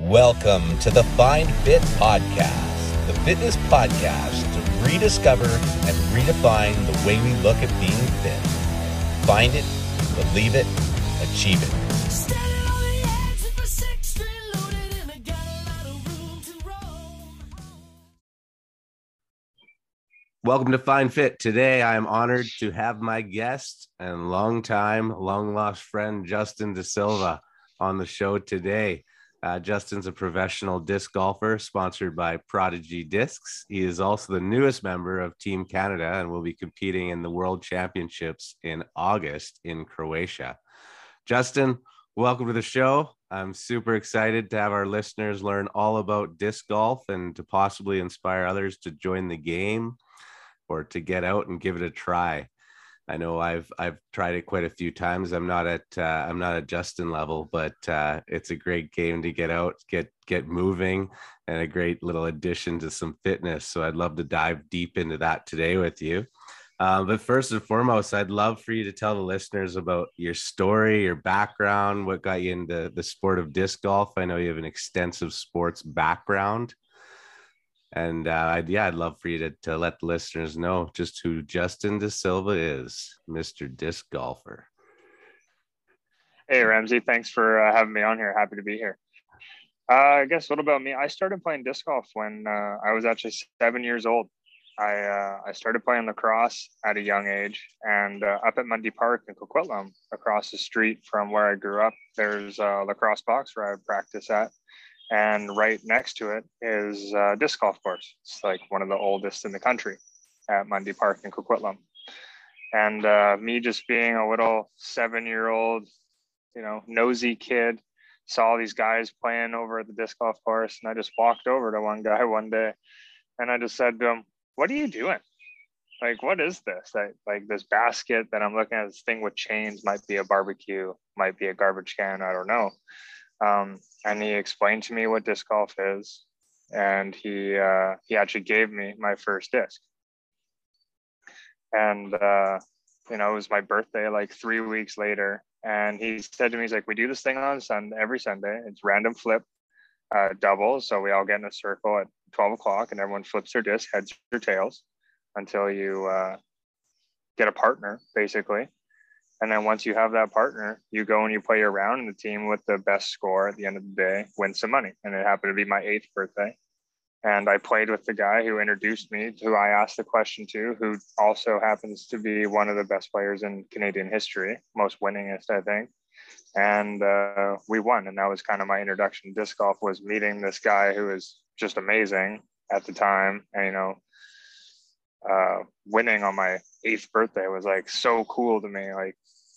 Welcome to the Find Fit Podcast, the fitness podcast to rediscover and redefine the way we look at being fit. Find it, believe it, achieve it. Welcome to Find Fit. Today, I am honored to have my guest and longtime, long lost friend, Justin Dasilva, on the show today. Uh, Justin's a professional disc golfer sponsored by Prodigy Discs. He is also the newest member of Team Canada and will be competing in the World Championships in August in Croatia. Justin, welcome to the show. I'm super excited to have our listeners learn all about disc golf and to possibly inspire others to join the game or to get out and give it a try. I know I've I've tried it quite a few times. I'm not at uh, I'm not at Justin level, but uh, it's a great game to get out, get get moving, and a great little addition to some fitness. So I'd love to dive deep into that today with you. Uh, but first and foremost, I'd love for you to tell the listeners about your story, your background, what got you into the sport of disc golf. I know you have an extensive sports background. And uh, I'd, yeah, I'd love for you to, to let the listeners know just who Justin Dasilva is, Mr. Disc Golfer. Hey, Ramsey, thanks for uh, having me on here. Happy to be here. Uh, I guess what about me? I started playing disc golf when uh, I was actually seven years old. I uh, I started playing lacrosse at a young age, and uh, up at Mundy Park in Coquitlam, across the street from where I grew up, there's a lacrosse box where I practice at and right next to it is a disc golf course. It's like one of the oldest in the country at Mundy Park in Coquitlam. And uh, me just being a little seven-year-old, you know, nosy kid, saw these guys playing over at the disc golf course, and I just walked over to one guy one day, and I just said to him, "What are you doing? Like, what is this? Like, like this basket that I'm looking at, this thing with chains, might be a barbecue, might be a garbage can, I don't know." Um, and he explained to me what disc golf is, and he uh, he actually gave me my first disc. And uh, you know, it was my birthday like three weeks later, and he said to me, "He's like, we do this thing on Sunday every Sunday. It's random flip, uh, doubles. So we all get in a circle at 12 o'clock, and everyone flips their disc, heads or tails, until you uh, get a partner, basically." And then once you have that partner, you go and you play around, and the team with the best score at the end of the day wins some money. And it happened to be my eighth birthday. And I played with the guy who introduced me, who I asked the question to, who also happens to be one of the best players in Canadian history, most winningest, I think. And uh, we won. And that was kind of my introduction to disc golf was meeting this guy who was just amazing at the time. And, you know, uh, winning on my eighth birthday was like so cool to me. Like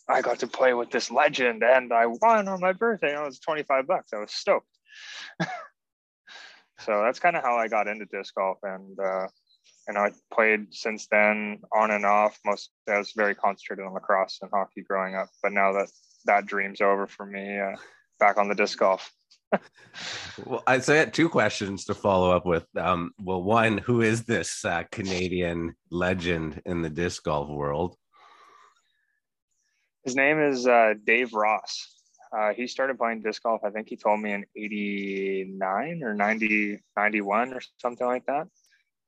I got to play with this legend and I won on my birthday. And It was 25 bucks. I was stoked. so that's kind of how I got into disc golf. And, uh, and I played since then on and off. Most I was very concentrated on lacrosse and hockey growing up, but now that that dream's over for me, uh, back on the disc golf. well, I so I had two questions to follow up with. Um, well, one, who is this uh, Canadian legend in the disc golf world? His name is uh, Dave Ross. Uh, he started playing disc golf, I think he told me in 89 or 90, 91 or something like that.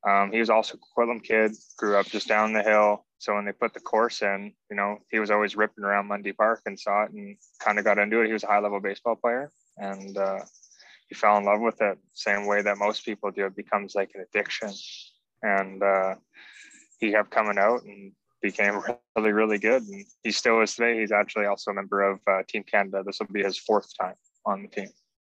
Um, he was also a Coquitlam kid, grew up just down the hill. So when they put the course in, you know, he was always ripping around Mundy Park and saw it and kind of got into it. He was a high level baseball player and uh, he fell in love with it, same way that most people do. It becomes like an addiction. And uh, he kept coming out and became really, really good. And he still is today. He's actually also a member of uh, Team Canada. This will be his fourth time on the team.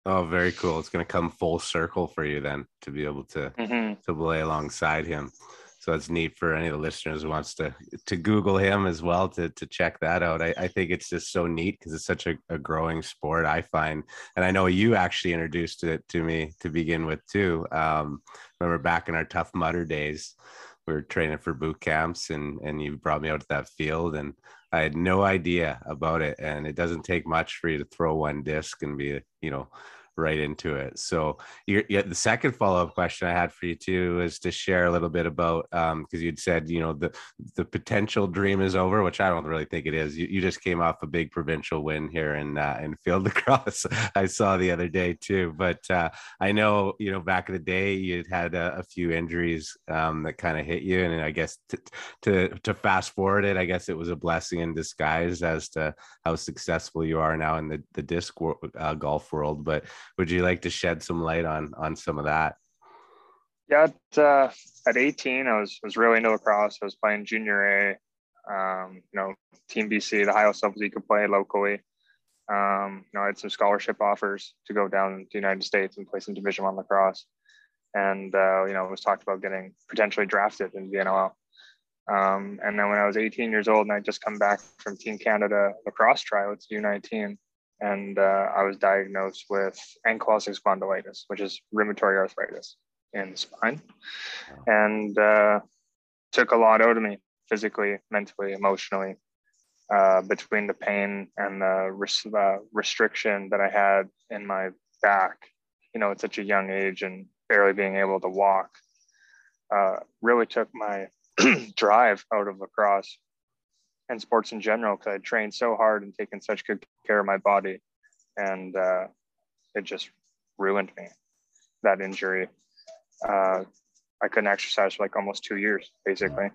Oh, very cool. It's going to come full circle for you then to be able to mm-hmm. to play alongside him. So it's neat for any of the listeners who wants to to Google him as well to to check that out. I, I think it's just so neat because it's such a, a growing sport. I find, and I know you actually introduced it to me to begin with too. Um, remember back in our Tough Mudder days, we were training for boot camps and and you brought me out to that field and I had no idea about it. And it doesn't take much for you to throw one disc and be you know right into it. So you're, yeah, the second follow up question I had for you too is to share a little bit about because um, you'd said you know the the potential dream is over, which I don't really think it is. You, you just came off a big provincial win here in uh, in field lacrosse. I saw the other day too, but uh, I know you know back in the day you'd had a, a few injuries um, that kind of hit you, and I guess to, to to fast forward it, I guess it was a blessing in disguise as to how successful you are now in the the disc uh, golf world. But would you like to shed some light on on some of that? Yeah, at, uh, at 18, I was was really into lacrosse. I was playing junior A, um, you know, Team BC, the highest levels you could play locally. Um, you know, I had some scholarship offers to go down to the United States and play some Division One lacrosse, and uh, you know, it was talked about getting potentially drafted in the NLL. Um, and then when I was 18 years old and I just come back from Team Canada lacrosse tryouts, U19, and uh, I was diagnosed with ankylosing spondylitis, which is rheumatoid arthritis in the spine, and uh, took a lot out of me physically, mentally, emotionally. Uh, between the pain and the res- uh, restriction that I had in my back, you know, at such a young age and barely being able to walk, uh, really took my drive out of lacrosse and sports in general because I trained so hard and taken such good care of my body, and uh, it just ruined me. That injury, uh, I couldn't exercise for like almost two years, basically.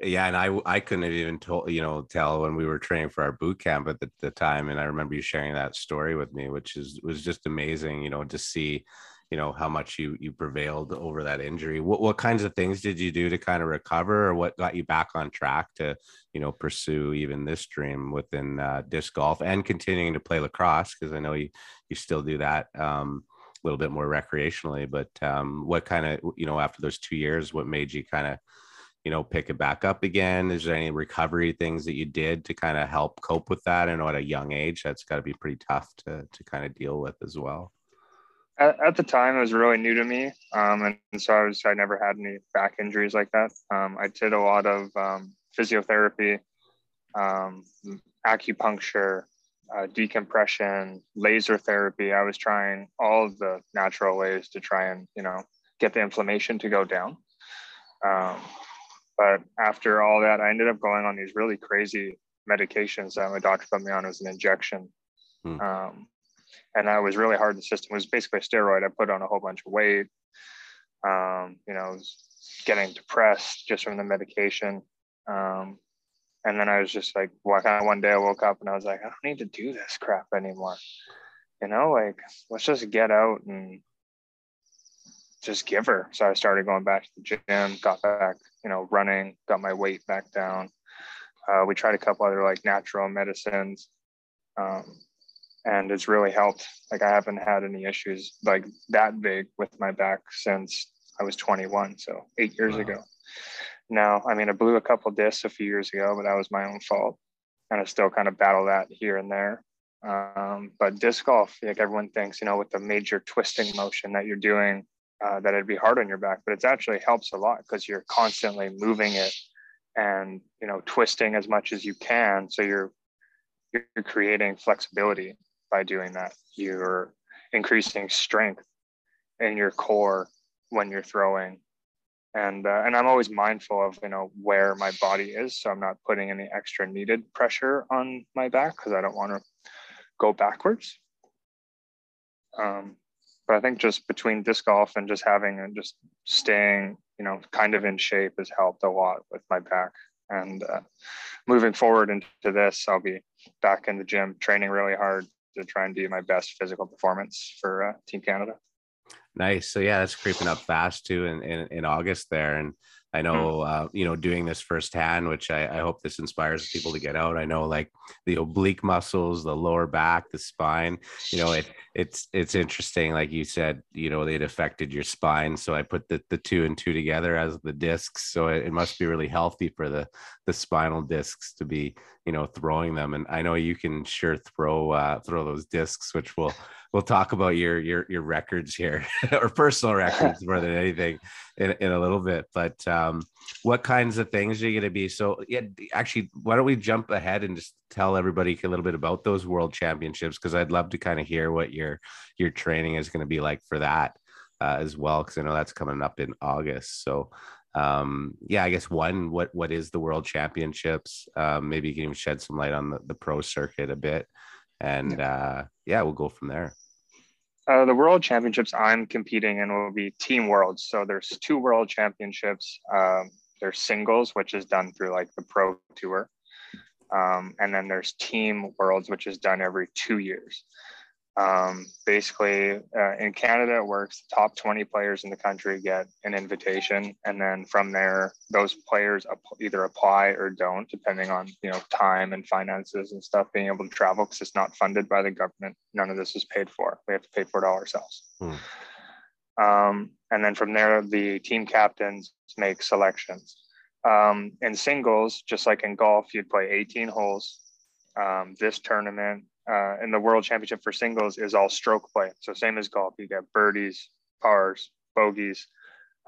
Yeah, and I I couldn't have even told you know tell when we were training for our boot camp at the, the time, and I remember you sharing that story with me, which is was just amazing, you know, to see you know how much you you prevailed over that injury. What what kinds of things did you do to kind of recover or what got you back on track to you know pursue even this dream within uh, disc golf and continuing to play lacrosse? Because i know you you still do that um, a little bit more recreationally but um, what kind of you know after those two years what made you kind of you know pick it back up again? Is there any recovery things that you did to kind of help cope with that? I know at a young age that's got to be pretty tough to to kind of deal with as well at, at, the time it was really new to me um, and, and, so i was i never had any back injuries like that. Um, i did a lot of um, physiotherapy um, acupuncture uh, decompression laser therapy. I was trying all of the natural ways to try and you know get the inflammation to go down. Um, but after all that i ended up going on these really crazy medications that my doctor put me on as an injection. Hmm. And that was really hard. The system it was basically a steroid. I put on a whole bunch of weight. Um, you know, was getting depressed just from the medication. Um, and then I was just like, well, kind of one day I woke up and I was like, I don't need to do this crap anymore. You know, like let's just get out and just give her. So I started going back to the gym, got back, you know, running, got my weight back down. Uh, we tried a couple other like natural medicines. Um, and it's really helped. Like I haven't had any issues like that big with my back since I was 21, so eight years wow. ago. Now, I mean, I blew a couple discs a few years ago, but that was my own fault, and I still kind of battle that here and there. Um, but disc golf, like everyone thinks, you know, with the major twisting motion that you're doing, uh, that it'd be hard on your back, but it actually helps a lot because you're constantly moving it and you know twisting as much as you can, so you're you're creating flexibility by doing that. You're increasing strength in your core when you're throwing. And, uh, and I'm always mindful of, you know, where my body is. So I'm not putting any extra needed pressure on my back because I don't want to go backwards. Um, but I think just between disc golf and just having and just staying, you know, kind of in shape has helped a lot with my back. And uh, moving forward into this, I'll be back in the gym, training really hard, to try and do my best physical performance for uh, Team Canada. Nice. So yeah, that's creeping up fast too in, in, in August there. And I hmm. know, uh, you know, doing this firsthand, which I, I, hope this inspires people to get out. I know, like the oblique muscles, the lower back, the spine. You know, it it's it's interesting. Like you said, you know, it affected your spine. So I put the, the two and two together as the discs. So it, it must be really healthy for the the spinal discs to be, you know, throwing them. And I know you can sure throw uh, throw those discs, which we'll we'll talk about your your your records here or personal records more than anything in, in a little bit. But um, what kinds of things are you going to be? So yeah, actually, why don't we jump ahead and just tell everybody a little bit about those world championships because I'd love to kind of hear what your your training is going to be like for that uh, as well because I know that's coming up in August. So um yeah i guess one what what is the world championships? Um maybe you can even shed some light on the, the pro circuit a bit. And uh yeah we'll go from there. Uh, the world championships i'm competing in will be team worlds. So there's two world championships. Um there's singles which is done through like the pro tour. Um, and then there's team worlds which is done every two years um, basically, uh, in Canada, it works. The top 20 players in the country get an invitation, and then from there, those players either apply or don't, depending on you know time and finances and stuff. Being able to travel because it's not funded by the government. None of this is paid for. We have to pay for it all ourselves. Hmm. Um, and then from there, the team captains make selections. Um, in singles, just like in golf, you'd play 18 holes. Um, this tournament uh, in the world championship for singles is all stroke play. So same as golf, you get birdies, pars, bogeys,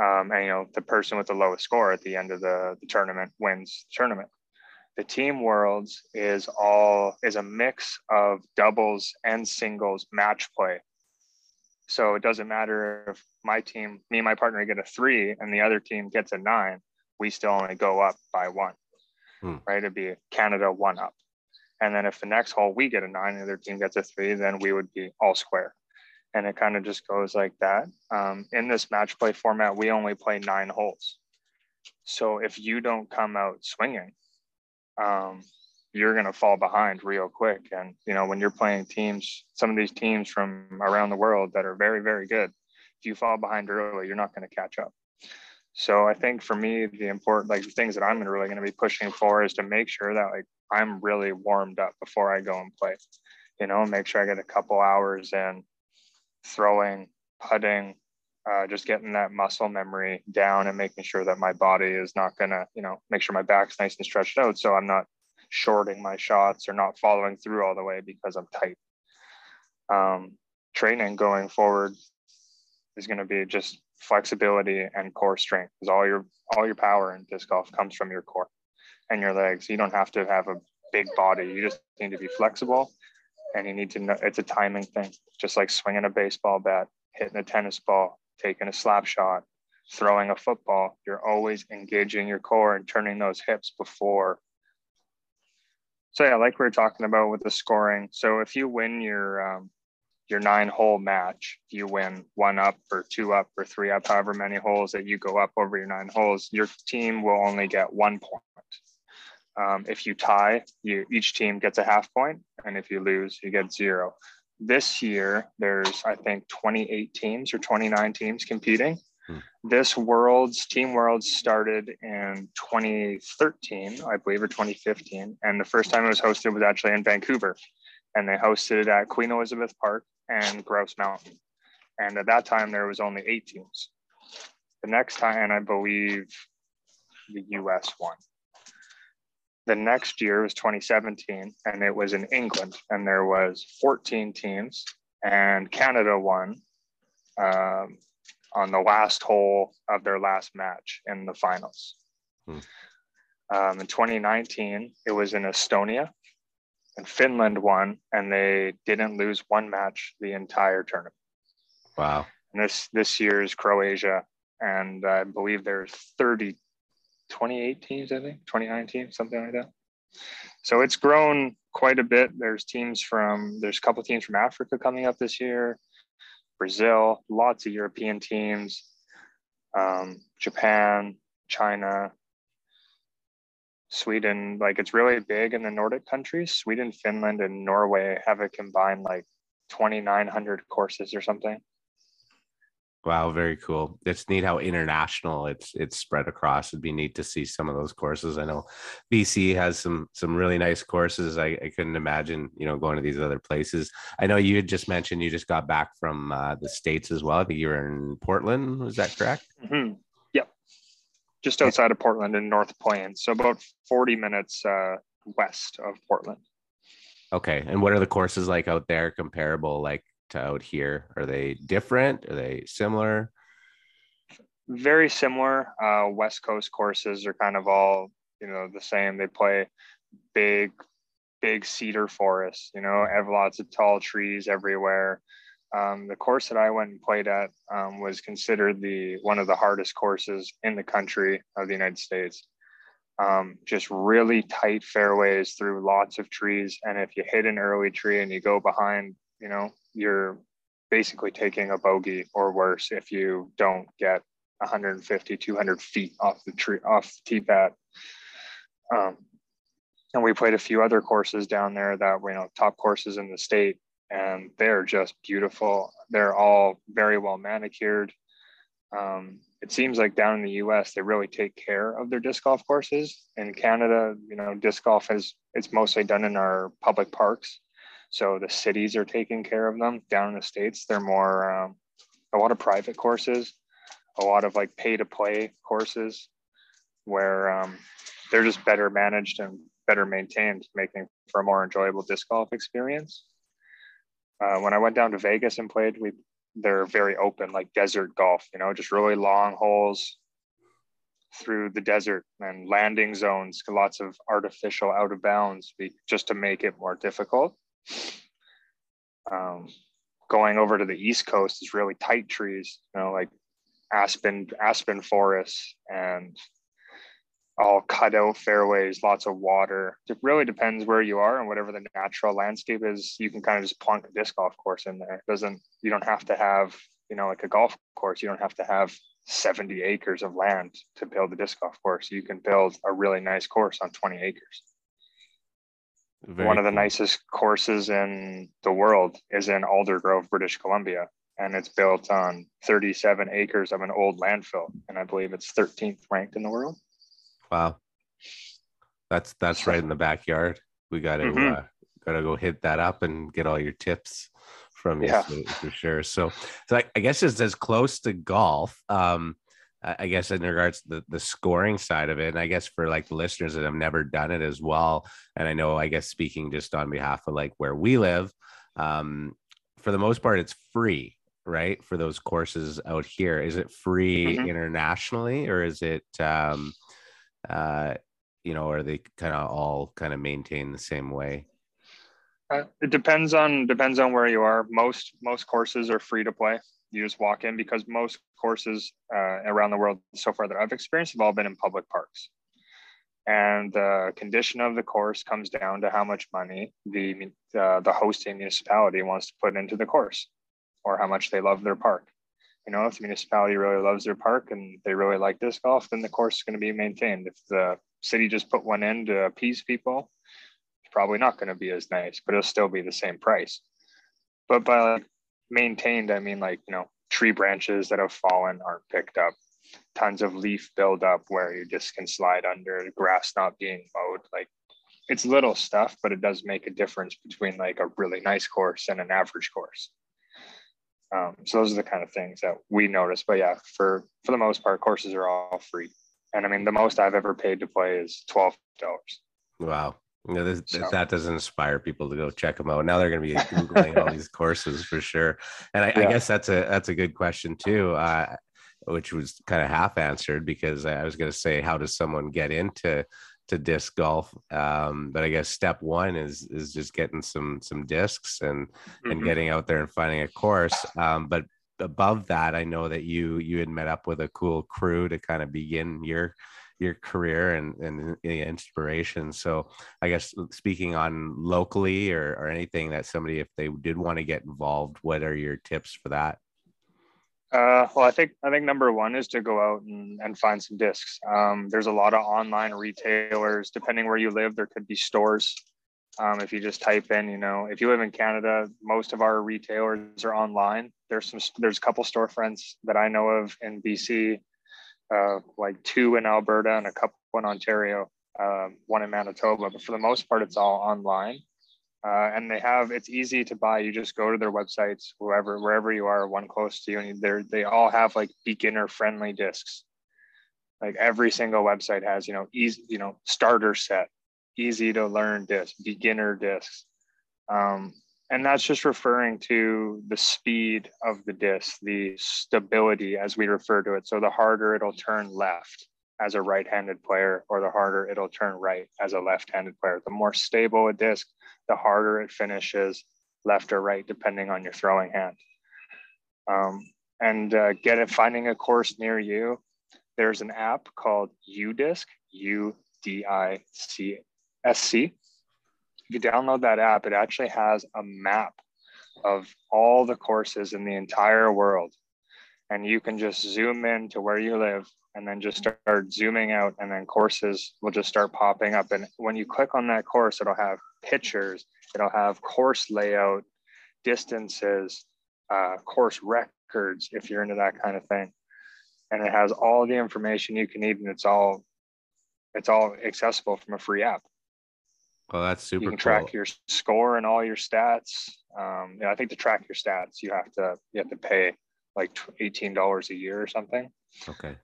um, and you know the person with the lowest score at the end of the, the tournament wins the tournament. The team worlds is all is a mix of doubles and singles match play. So it doesn't matter if my team, me and my partner get a three and the other team gets a nine, we still only go up by one. Hmm. Right? It'd be Canada one up. And then if the next hole we get a nine and the other team gets a three, then we would be all square. And it kind of just goes like that. Um, in this match play format, we only play nine holes. So if you don't come out swinging, um, you're going to fall behind real quick. And, you know, when you're playing teams, some of these teams from around the world that are very, very good, if you fall behind early, you're not going to catch up. So I think for me, the important, like the things that I'm really going to be pushing for is to make sure that like I'm really warmed up before I go and play. You know, make sure I get a couple hours in throwing, putting, uh, just getting that muscle memory down and making sure that my body is not gonna, you know, make sure my back's nice and stretched out, so I'm not shorting my shots or not following through all the way because I'm tight. Um, training going forward is going to be just flexibility and core strength because all your all your power in disc golf comes from your core and your legs. You don't have to have a big body. You just need to be flexible and you need to know it's a timing thing, just like swinging a baseball bat, hitting a tennis ball, taking a slap shot, throwing a football. You're always engaging your core and turning those hips before. So yeah, like we were talking about with the scoring. So if you win your um, your nine hole match, you win one up or two up or three up, however many holes that you go up over your nine holes, your team will only get one point. Um, if you tie, you each team gets a half point, and if you lose, you get zero. This year, there's I think 28 teams or 29 teams competing. Hmm. This Worlds Team Worlds started in 2013, I believe, or 2015, and the first time it was hosted was actually in Vancouver, and they hosted it at Queen Elizabeth Park and Grouse Mountain. And at that time, there was only eight teams. The next time, I believe the US won. The next year was 2017, and it was in England, and there was 14 teams, and Canada won um, on the last hole of their last match in the finals. Hmm. Um, in 2019, it was in Estonia, and Finland won, and they didn't lose one match the entire tournament. Wow! And this this is Croatia, and I believe there's 30 28 teams, I think, 29 teams, something like that. So it's grown quite a bit. There's teams from, there's a couple teams from Africa coming up this year, Brazil, lots of European teams, um, Japan, China, Sweden. Like it's really big in the Nordic countries. Sweden, Finland, and Norway have a combined like 2,900 courses or something. Wow, very cool. It's neat how international it's it's spread across. It'd be neat to see some of those courses. I know BC has some some really nice courses. I, I couldn't imagine, you know, going to these other places. I know you had just mentioned you just got back from uh, the states as well. I think you were in Portland. Was that correct? Mm-hmm. Yep, just outside of Portland in North Plains, so about forty minutes uh, west of Portland. Okay, and what are the courses like out there? Comparable, like to out here? Are they different? Are they similar? Very similar. Uh, West Coast courses are kind of all you know the same. They play big, big cedar forests. You know, have lots of tall trees everywhere. Um, the course that I went and played at um, was considered the one of the hardest courses in the country of the United States. Um, just really tight fairways through lots of trees, and if you hit an early tree and you go behind, you know, you're basically taking a bogey or worse if you don't get 150, 200 feet off the tree off the tee pad. Um, and we played a few other courses down there that were you know top courses in the state and they're just beautiful. They're all very well manicured. Um, it seems like down in the us they really take care of their disc golf courses. In canada you know disc golf is it's mostly done in our public parks so the cities are taking care of them down in the states they're more um, a lot of private courses a lot of like pay to play courses where um, they're just better managed and better maintained, making for a more enjoyable disc golf experience. Uh, when I went down to Vegas and played, we they're very open, like desert golf. You know, just really long holes through the desert and landing zones, lots of artificial out of bounds, just to make it more difficult. Um, going over to the East Coast is really tight trees, you know, like aspen aspen forests and all cut out fairways, lots of water. It really depends where you are and whatever the natural landscape is. You can kind of just plunk a disc golf course in there. It doesn't you don't have to have you know like a golf course. You don't have to have 70 acres of land to build a disc golf course. You can build a really nice course on 20 acres. Very One of the nicest courses in the world is in Aldergrove, British Columbia, and it's built on 37 acres of an old landfill, and I believe it's 13th ranked in the world. Wow. That's that's right in the backyard. We got to mm-hmm. uh, got to go hit that up and get all your tips from you yeah. for sure. So, so I, I, guess it's as close to golf. Um, I guess in regards to the, the scoring side of it, and I guess for like the listeners that have never done it as well, and I know I guess speaking just on behalf of like where we live, um, for the most part, it's free, right? For those courses out here, is it free mm-hmm. internationally or is it um, uh, you know, are they kind of all kind of maintain the same way? Uh, it depends on depends on where you are. Most most courses are free to play. You just walk in because most courses uh, around the world so far that I've experienced have all been in public parks. And the condition of the course comes down to how much money the uh, the hosting municipality wants to put into the course, or how much they love their park. You know, if the municipality really loves their park and they really like disc golf, then the course is going to be maintained. If the city just put one in to appease people, probably not going to be as nice, but it'll still be the same price. But by like maintained, I mean like, you know, tree branches that have fallen aren't picked up, tons of leaf buildup where you just can slide under, grass not being mowed. Like it's little stuff, but it does make a difference between like a really nice course and an average course. Um, so those are the kind of things that we notice. But yeah, for for the most part, courses are all free. And I mean, the most I've ever paid to play is twelve dollars. Wow. You know, this, so. that doesn't inspire people to go check them out. Now they're going to be googling all these courses for sure. And I, yeah. I, guess that's a that's a good question too, uh, which was kind of half answered because I was going to say, how does someone get into to disc golf. Um, but I guess step one is is just getting some some discs and mm-hmm. and getting out there and finding a course. Um, but above that, I know that you you had met up with a cool crew to kind of begin your your career and, and inspiration. So I guess speaking on locally or, or anything that somebody, if they did want to get involved, what are your tips for that? Uh, well, I think I think number one is to go out and, and find some discs. Um, there's a lot of online retailers. Depending where you live, there could be stores. Um, if you just type in, you know, if you live in Canada, most of our retailers are online. There's some there's a couple storefronts that I know of in BC, uh, like two in Alberta and a couple in Ontario, um, one in Manitoba. But for the most part, it's all online. Uh, and they have it's easy to buy you just go to their websites wherever wherever you are one close to you and they they all have like beginner friendly discs like every single website has you know easy you know starter set easy to learn disc beginner discs um, and that's just referring to the speed of the disc, the stability as we refer to it. So the harder it'll turn left as a right-handed player, or the harder it'll turn right as a left-handed player. The more stable a disc, the harder it finishes left or right, depending on your throwing hand. Um, and uh, get it, finding a course near you. There's an app called UDisc, U D I C S C you download that app, it actually has a map of all the courses in the entire world. And you can just zoom in to where you live and then just start zooming out, and then courses will just start popping up. And when you click on that course, it'll have pictures, it'll have course layout, distances, uh, course records, if you're into that kind of thing. And it has all the information you can need, and it's all it's all accessible from a free app. Well, that's super. You can cool. track your score and all your stats. Um, yeah, I think to track your stats, you have to you have to pay like eighteen dollars a year or something. Okay.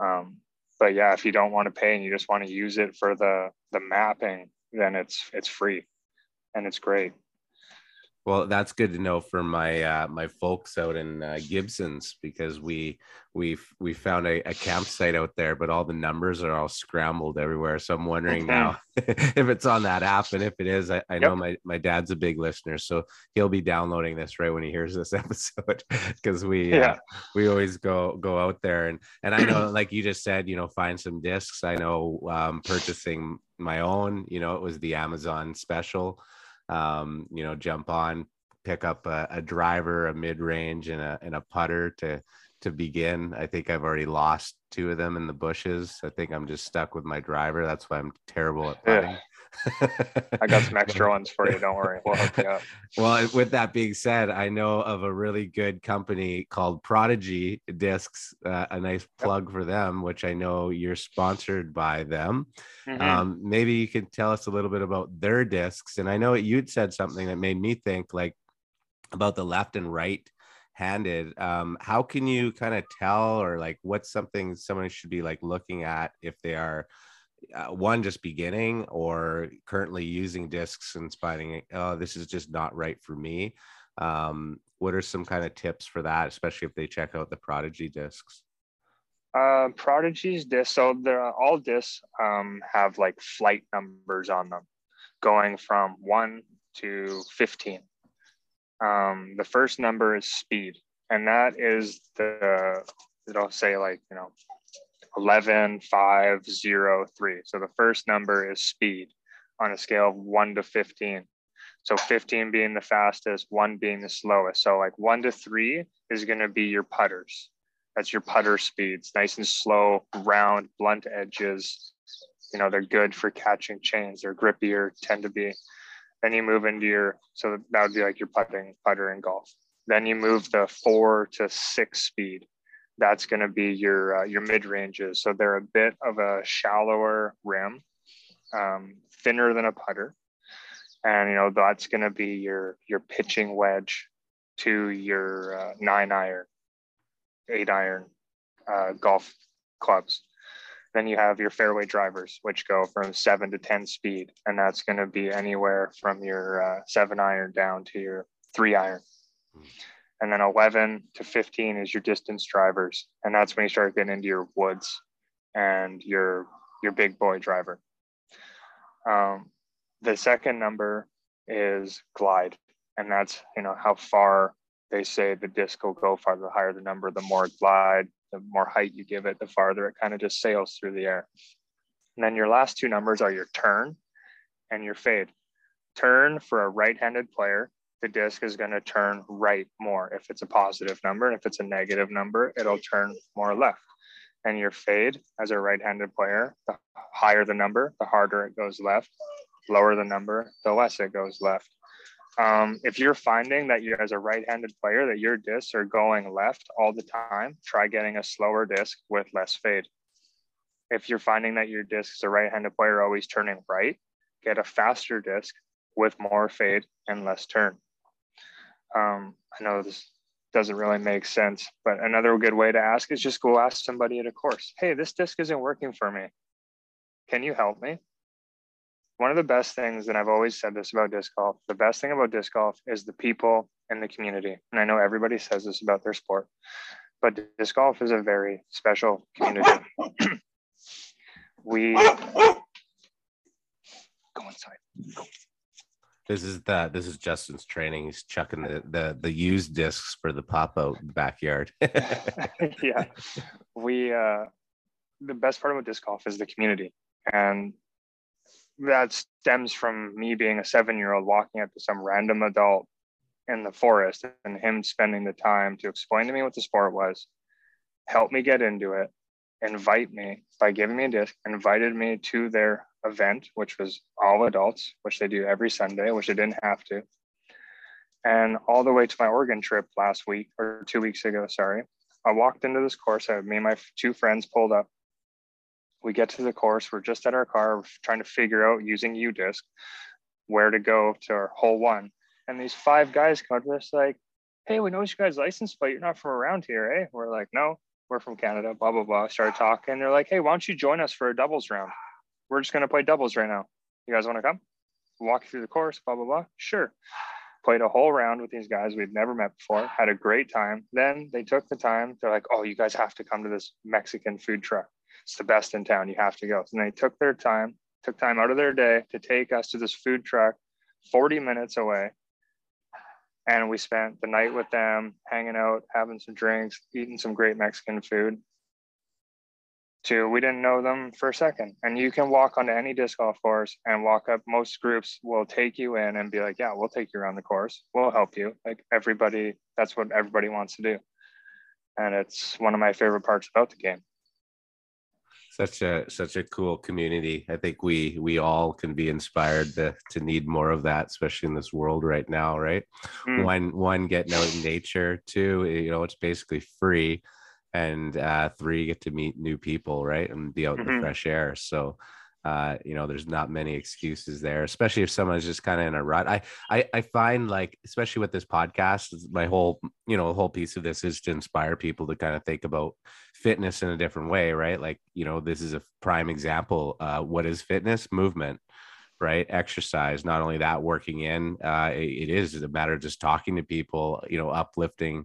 Um, but yeah, if you don't want to pay and you just want to use it for the the mapping, then it's it's free, and it's great. Well, that's good to know for my uh, my folks out in uh, Gibsons because we we we found a, a, campsite out there, but all the numbers are all scrambled everywhere. So I'm wondering now if it's on that app, and if it is, I, I yep. know my my dad's a big listener, so he'll be downloading this right when he hears this episode because we uh, yeah. uh, we always go go out there and and I know like you just said, you know, find some discs. I know um, purchasing my own, you know, it was the Amazon special um, you know, jump on, pick up a, a driver, a mid range, and a and a putter to to begin. I think I've already lost two of them in the bushes. I think I'm just stuck with my driver. That's why I'm terrible at putting. Yeah. I got some extra ones for you. Don't worry. We'll hook you up. Well, with that being said, I know of a really good company called Prodigy Discs. Uh, a nice plug yep. for them, which I know you're sponsored by them. Mm-hmm. Um, maybe you can tell us a little bit about their discs. And I know you'd said something that made me think like about the left and right handed um, how can you kind of tell or like what's something someone should be like looking at if they are uh, one just beginning or currently using discs and finding oh this is just not right for me. Um, what are some kind of tips for that especially if they check out the prodigy discs? Uh, prodigy's discs so they're all discs um, have like flight numbers on them going from 1 to 15 um, the first number is speed and that is the it'll say like you know 11, 5, 0, 3. So the first number is speed on a scale of 1 to 15. So 15 being the fastest, 1 being the slowest. So like 1 to 3 is going to be your putters. That's your putter speeds, nice and slow, round, blunt edges. You know, they're good for catching chains. They're grippier, tend to be. Then you move into your, so that would be like your putting, putter in golf. Then you move the four to six speed that's going to be your uh, your mid ranges. So they're a bit of a shallower rim, um, thinner than a putter, and you know that's going to be your your pitching wedge to your uh, nine iron, eight iron uh, golf clubs. Then you have your fairway drivers, which go from seven to ten speed, and that's going to be anywhere from your uh, seven iron down to your three iron. Mm-hmm and then 11 to 15 is your distance drivers and that's when you start getting into your woods and your your big boy driver. Um, the second number is glide and that's you know how far they say the disc will go. Far the higher the number the more glide the more height you give it the farther it kind of just sails through the air. And then your last two numbers are your turn and your fade. Turn for a right-handed player the disc is going to turn right more if it's a positive number. And if it's a negative number, it'll turn more left. And your fade as a right-handed player, the higher the number, the harder it goes left. Lower the number, the less it goes left. Um, if you're finding that you as a right-handed player that your discs are going left all the time, try getting a slower disc with less fade. If you're finding that your disc is a right-handed player always turning right, get a faster disc with more fade and less turn. Um, I know this doesn't really make sense, but another good way to ask is just go ask somebody at a course. Hey, this disc isn't working for me. Can you help me? one of the best things, and I've always said this about disc golf, the best thing about disc golf is the people and the community. And I know everybody says this about their sport, but disc golf is a very special community. we go inside. Go. This is the this is Justin's training. He's chucking the the, the used discs for the pop out backyard. yeah, we uh, the best part about disc golf is the community, and that stems from me being a seven year old walking up to some random adult in the forest and him spending the time to explain to me what the sport was, help me get into it, invite me by giving me a disc, invited me to their event, which was all adults, which they do every Sunday, which they didn't have to. And all the way to my Oregon trip last week or two weeks ago, sorry, I walked into this course. I, me and my two friends pulled up we get to the course, we're just at our car, trying to figure out using UDisc where to go to our hole one. And these five guys come up to us like, hey, we know you guys license plate. You're not from around here, eh? We're like, no, we're from Canada, blah, blah, blah. Started talking. They're like, hey, why don't you join us for a doubles round? We're just going to play doubles right now. You guys want to come? Walk through the course, blah, blah, blah. Sure. Played a whole round with these guys we'd never met before, had a great time. Then they took the time. They're like, oh, you guys have to come to this Mexican food truck it's the best in town. You have to go. And they took their time, took time out of their day to take us to this food truck 40 minutes away. And we spent the night with them, hanging out, having some drinks, eating some great Mexican food. To we didn't know them for a second. And you can walk onto any disc golf course and walk up. Most groups will take you in and be like, Yeah, we'll take you around the course. We'll help you. Like everybody, that's what everybody wants to do. And it's one of my favorite parts about the game such a such a cool community i think we we all can be inspired to to need more of that especially in this world right now right mm. one one getting out in nature two you know it's basically free and uh three get to meet new people right and be out mm-hmm. in the mm-hmm. fresh air so uh, you know, there's not many excuses there, especially if someone's just kind of in a rut. I, I, I find like, especially with this podcast, my whole, you know, whole piece of this is to inspire people to kind of think about fitness in a different way, right? Like, you know, this is a prime example. Uh, what is fitness? Movement, right? Exercise. Not only that, working in, uh, it, it is a matter of just talking to people, you know, uplifting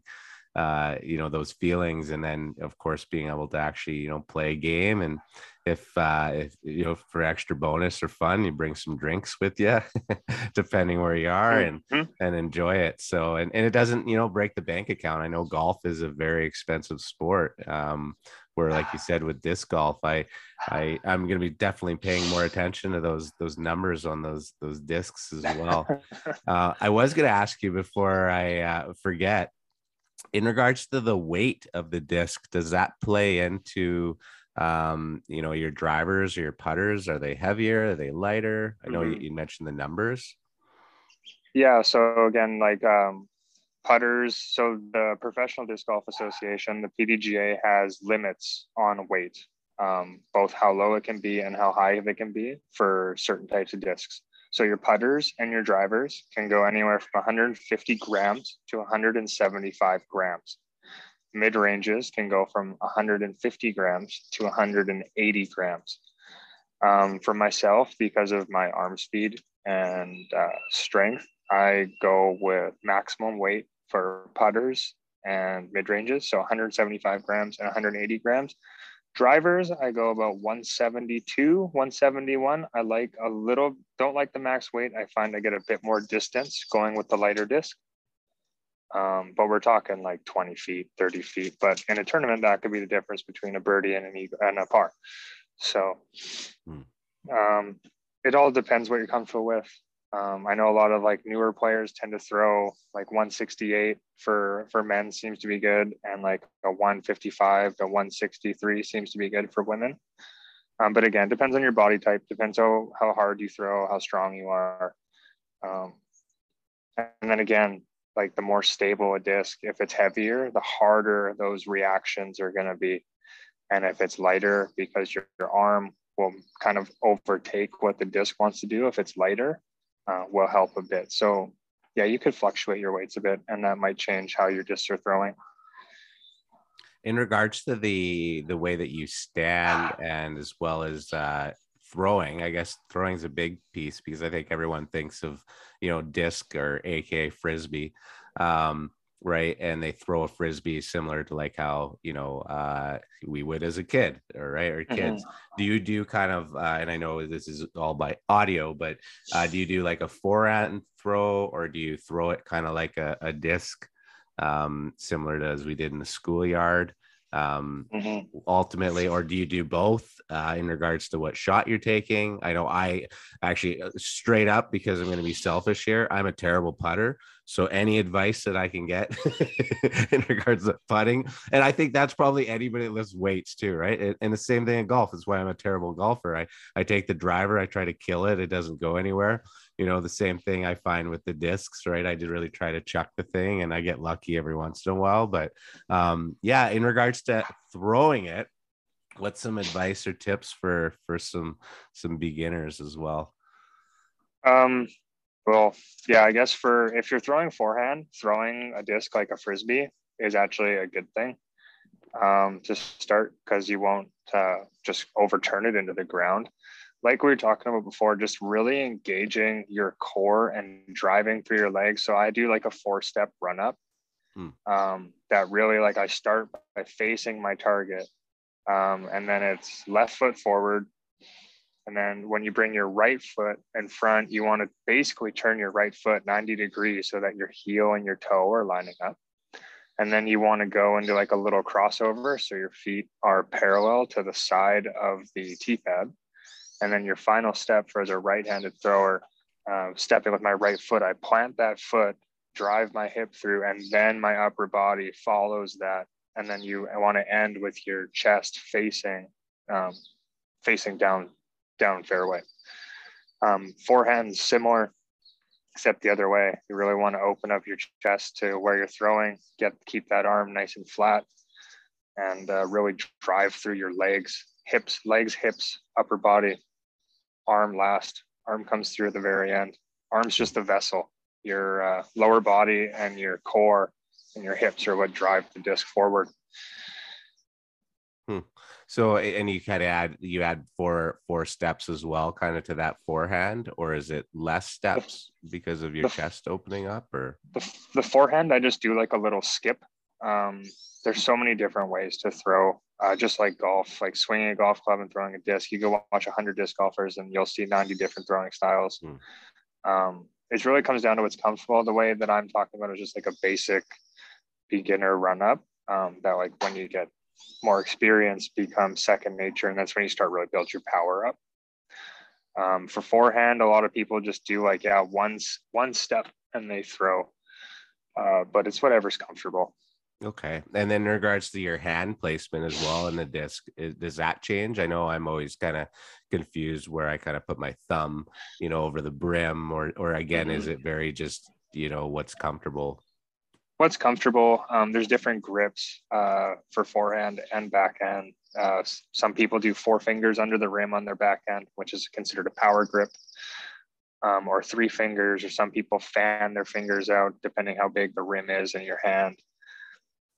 uh, you know those feelings and then of course being able to actually you know play a game and if uh if you know for extra bonus or fun you bring some drinks with you depending where you are and mm-hmm. and enjoy it. So and, and it doesn't you know break the bank account. I know golf is a very expensive sport um where like you said with disc golf i i i'm going to be definitely paying more attention to those those numbers on those those discs as well. Uh, i was going to ask you before i uh, forget in regards to the weight of the disc does that play into um, you know your drivers or your putters? Are they heavier? Are they lighter? I know mm-hmm. you, you, mentioned the numbers. Yeah so again like um, putters so the professional disc golf association the pdga has limits on weight um, both how low it can be and how high it can be for certain types of discs so your putters and your drivers can go anywhere from 150 grams to 175 grams. Mid ranges can go from 150 grams to 180 grams. Um, for myself, because of my arm speed and uh, strength, I go with maximum weight for putters and mid ranges, so 175 grams and 180 grams. Drivers, I go about 172, 171. I like a little, don't like the max weight. I find I get a bit more distance going with the lighter disc. Um, but we're talking like 20 feet, 30 feet. But in a tournament, that could be the difference between a birdie and an eagle and a par. So hmm. um, it all depends what you're comfortable with. Um, I know a lot of like newer players tend to throw like 168 for for men seems to be good, and like a 155 to 163 seems to be good for women. Um, but again, depends on your body type, depends how how hard you throw, how strong you are. Um, and then again, like the more stable a disc, if it's heavier, the harder those reactions are going to be. And if it's lighter, because your, your arm will kind of overtake what the disc wants to do if it's lighter, uh, will help a bit. So yeah, you could fluctuate your weights a bit, and that might change how your discs are throwing. In regards to the the way that you stand, and as well as uh, throwing, I guess throwing is a big piece because I think everyone thinks of, you know, disc or AK frisbee. Um, right and they throw a frisbee similar to like how you know uh we would as a kid or right or kids mm-hmm. do you do kind of uh, and i know this is all by audio but uh do you do like a forehand throw or do you throw it kind of like a, a disc um similar to as we did in the schoolyard um mm-hmm. ultimately or do you do both uh, in regards to what shot you're taking i know i actually uh, straight up because i'm going to be selfish here i'm a terrible putter so any advice that I can get in regards to putting, and I think that's probably anybody that lifts weights too, right? And, the same thing in golf. Is why I'm a terrible golfer. I I take the driver, I try to kill it, it doesn't go anywhere. You know, the same thing I find with the discs, right? I did really try to chuck the thing, and I get lucky every once in a while. But um, yeah, in regards to throwing it, what's some advice or tips for for some some beginners as well? Um, well, yeah, I guess for if you're throwing forehand, throwing a disc like a frisbee is actually a good thing um, to start because you won't uh, just overturn it into the ground. Like we were talking about before, just really engaging your core and driving through your legs. So I do like a four step run up hmm. um, that really like I start by facing my target. Um, and then it's left foot forward, and then when you bring your right foot in front, you want to basically turn your right foot 90 degrees so that your heel and your toe are lining up. And then you want to go into like a little crossover. So your feet are parallel to the side of the tee pad. And then your final step for a right handed thrower, uh, stepping with my right foot, I plant that foot, drive my hip through, and then my upper body follows that. And then you want to end with your chest facing um, facing down down fairway. Um, forehand similar, except the other way. You really want to open up your chest to where you're throwing, get keep that arm nice and flat, and uh, really drive through your legs, hips, legs, hips, upper body, arm last. Arm comes through at the very end. Arm's just a vessel. Your uh, lower body and your core and your hips are what drive the disc forward. Hmm. So, and you kind of add you add four four steps as well, kind of to that forehand, or is it less steps because of your the, chest opening up, or the, the forehand? I just do like a little skip. Um, there's so many different ways to throw, uh, just like golf, like swinging a golf club and throwing a disc. You go watch 100 disc golfers, and you'll see 90 different throwing styles. Hmm. Um, it really comes down to what's comfortable. The way that I'm talking about is just like a basic beginner run up. Um, that like when you get more experience becomes second nature, and that's when you start really build your power up. Um, for forehand, a lot of people just do like yeah one one step and they throw, uh, but it's whatever's comfortable. Okay, and then in regards to your hand placement as well in the disc, is, does that change? I know I'm always kind of confused where I kind of put my thumb, you know, over the brim, or or again, mm-hmm. is it very just you know what's comfortable what's comfortable. Um, there's different grips uh, for forehand and backhand. Uh, some people do four fingers under the rim on their backhand, which is considered a power grip, um, or three fingers, or some people fan their fingers out depending how big the rim is in your hand.